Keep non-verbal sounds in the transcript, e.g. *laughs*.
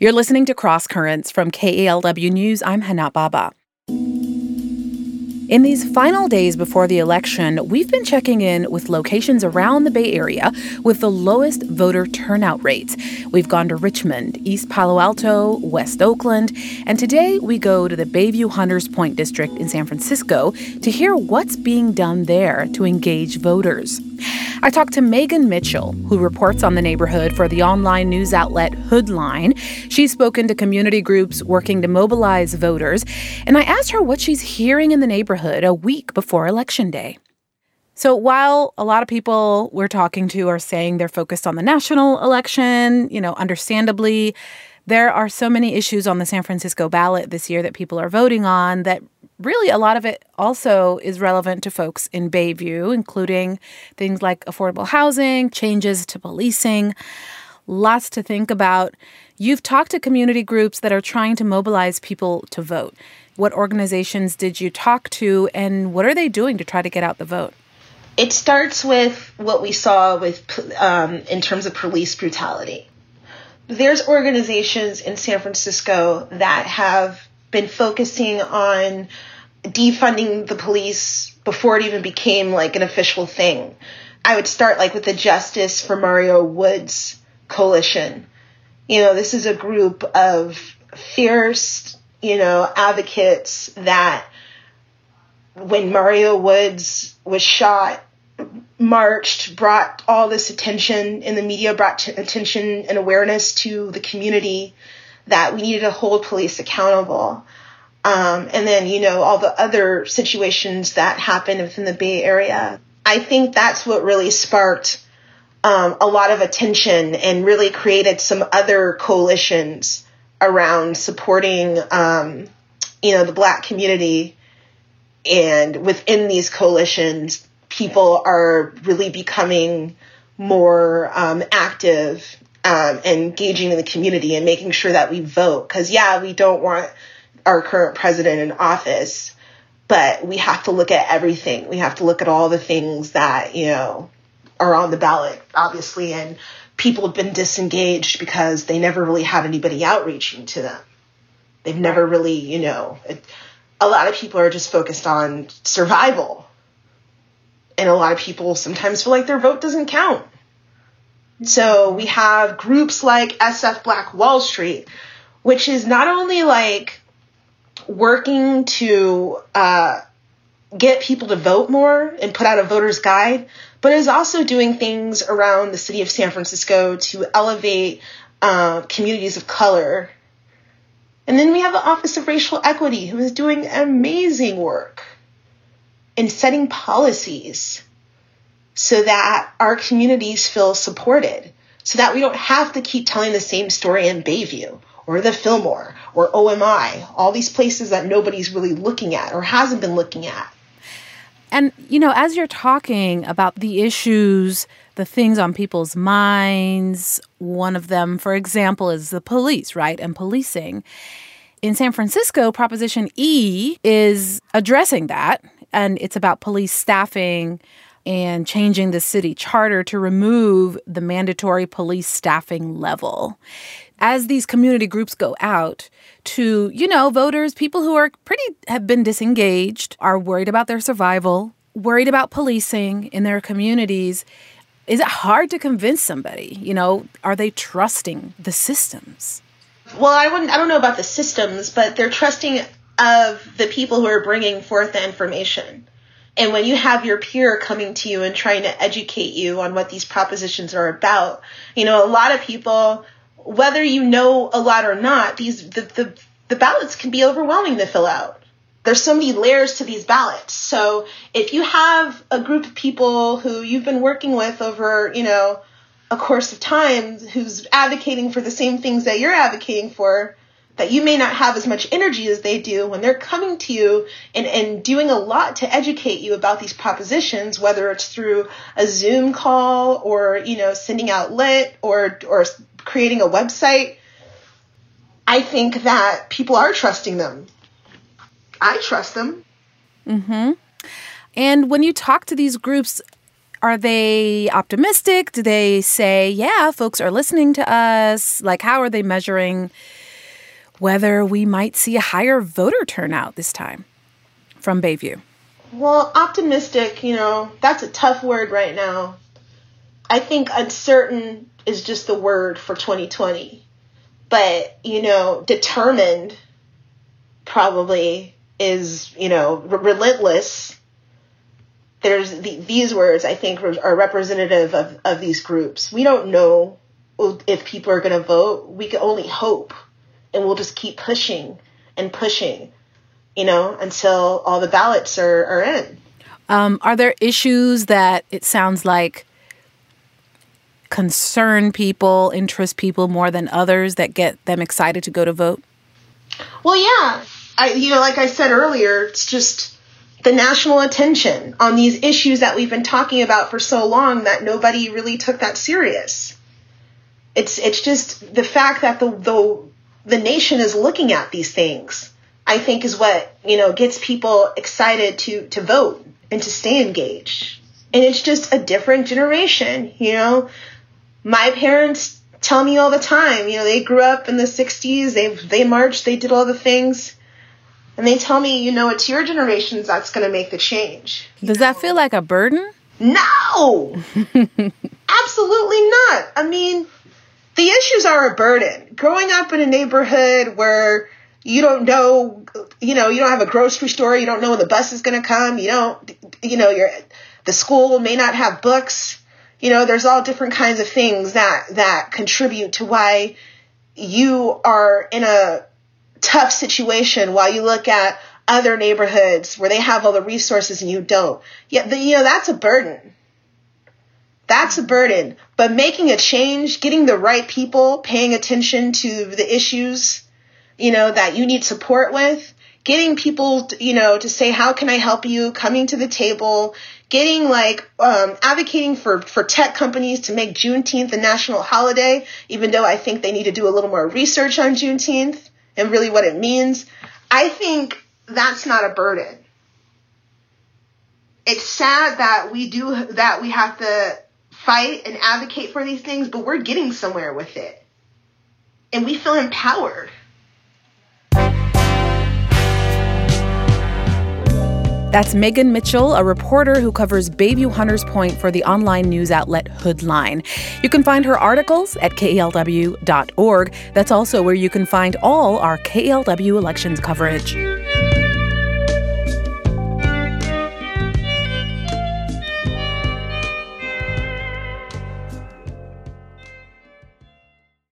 You're listening to Cross Currents from KALW News. I'm Hana Baba. In these final days before the election, we've been checking in with locations around the Bay Area with the lowest voter turnout rates. We've gone to Richmond, East Palo Alto, West Oakland, and today we go to the Bayview Hunters Point District in San Francisco to hear what's being done there to engage voters. I talked to Meaghan Mitchell, who reports on the neighborhood for the online news outlet Hoodline. She's spoken to community groups working to mobilize voters, and I asked her what she's hearing in the neighborhood a week before Election Day. So while a lot of people we're talking to are saying they're focused on the national election, you know, understandably, there are so many issues on the San Francisco ballot this year that people are voting on that really a lot of it also is relevant to folks in Bayview, including things like affordable housing, changes to policing, lots to think about. You've talked to community groups that are trying to mobilize people to vote. What organizations did you talk to, and what are they doing to try to get out the vote? It starts with what we saw with um, in terms of police brutality. There's organizations in San Francisco that have been focusing on defunding the police before it even became like an official thing. I would start like with the Justice for Mario Woods coalition. You know, this is a group of fierce, you know, advocates that when Mario Woods was shot, marched, brought all this attention in the media, brought t- attention and awareness to the community that we needed to hold police accountable. Um, and then, you know, all the other situations that happened within the Bay Area. I think that's what really sparked um, a lot of attention and really created some other coalitions around supporting, um, you know, the black community. And within these coalitions, people are really becoming more um, active um, and engaging in the community and making sure that we vote. Because, yeah, we don't want our current president in office, but we have to look at everything. We have to look at all the things that, you know, are on the ballot, obviously, and people have been disengaged because they never really had anybody outreaching to them. They've never really, you know, it, a lot of people are just focused on survival. And a lot of people sometimes feel like their vote doesn't count. So we have groups like SF Black Wall Street, which is not only like working to uh, get people to vote more and put out a voter's guide, but is also doing things around the city of San Francisco to elevate uh, communities of color. And then we have the Office of Racial Equity, who is doing amazing work in setting policies so that our communities feel supported, so that we don't have to keep telling the same story in Bayview or the Fillmore or OMI, all these places that nobody's really looking at or hasn't been looking at. And, you know, as you're talking about the issues, the things on people's minds, one of them, for example, is the police, right? And policing. In San Francisco, Proposition E is addressing that, and it's about police staffing and changing the city charter to remove the mandatory police staffing level as these community groups go out to, you know, voters, people who are pretty have been disengaged, are worried about their survival, worried about policing in their communities, is it hard to convince somebody? You know, are they trusting the systems? Well, I wouldn't I don't know about the systems, but they're trusting of the people who are bringing forth the information. And when you have your peer coming to you and trying to educate you on what these propositions are about, you know, a lot of people whether you know a lot or not, these the, the, the ballots can be overwhelming to fill out. There's so many layers to these ballots. So if you have a group of people who you've been working with over, you know, a course of time who's advocating for the same things that you're advocating for, that you may not have as much energy as they do when they're coming to you and, and doing a lot to educate you about these propositions, whether it's through a Zoom call or, you know, sending out lit or, or creating a website, I think that people are trusting them. I trust them. Mm-hmm. And when you talk to these groups, are they optimistic? Do they say, yeah, folks are listening to us? Like, how are they measuring whether we might see a higher voter turnout this time from Bayview? Well, optimistic, you know, that's a tough word right now. I think uncertain is just the word for 2020. But, you know, determined probably is, you know, relentless there's the, these words I think are representative of, of these groups. We don't know if people are going to vote. We can only hope, and we'll just keep pushing and pushing, you know, until all the ballots are, are in. Um, are there issues that it sounds like concern people, interest people more than others that get them excited to go to vote? Well, yeah. I, you know, like I said earlier, it's just the national attention on these issues that we've been talking about for so long that nobody really took that serious. It's it's just the fact that the the the nation is looking at these things. I think is what you know gets people excited to to vote and to stay engaged. And it's just a different generation. You know, my parents tell me all the time. You know, they grew up in the '60s. They they marched. They did all the things and they tell me, you know, it's your generations that's going to make the change. Does that feel like a burden? No, *laughs* absolutely not. I mean, the issues are a burden. Growing up in a neighborhood where you don't know, you know, you don't have a grocery store, you don't know when the bus is going to come, you don't, you know, you're, the school may not have books. You know, there's all different kinds of things that, that contribute to why you are in a tough situation while you look at other neighborhoods where they have all the resources and you don't. Yeah, the, you know, that's a burden. That's a burden. But making a change, getting the right people, paying attention to the issues, you know, that you need support with, getting people, you know, to say, how can I help you? Coming to the table, getting like, um, advocating for, for tech companies to make Juneteenth a national holiday, even though I think they need to do a little more research on Juneteenth and really what it means, I think that's not a burden. It's sad that we do that we have to fight and advocate for these things, but we're getting somewhere with it. And we feel empowered. That's Meaghan Mitchell, a reporter who covers Bayview Hunters Point for the online news outlet Hoodline. You can find her articles at KALW.org. That's also where you can find all our KALW elections coverage.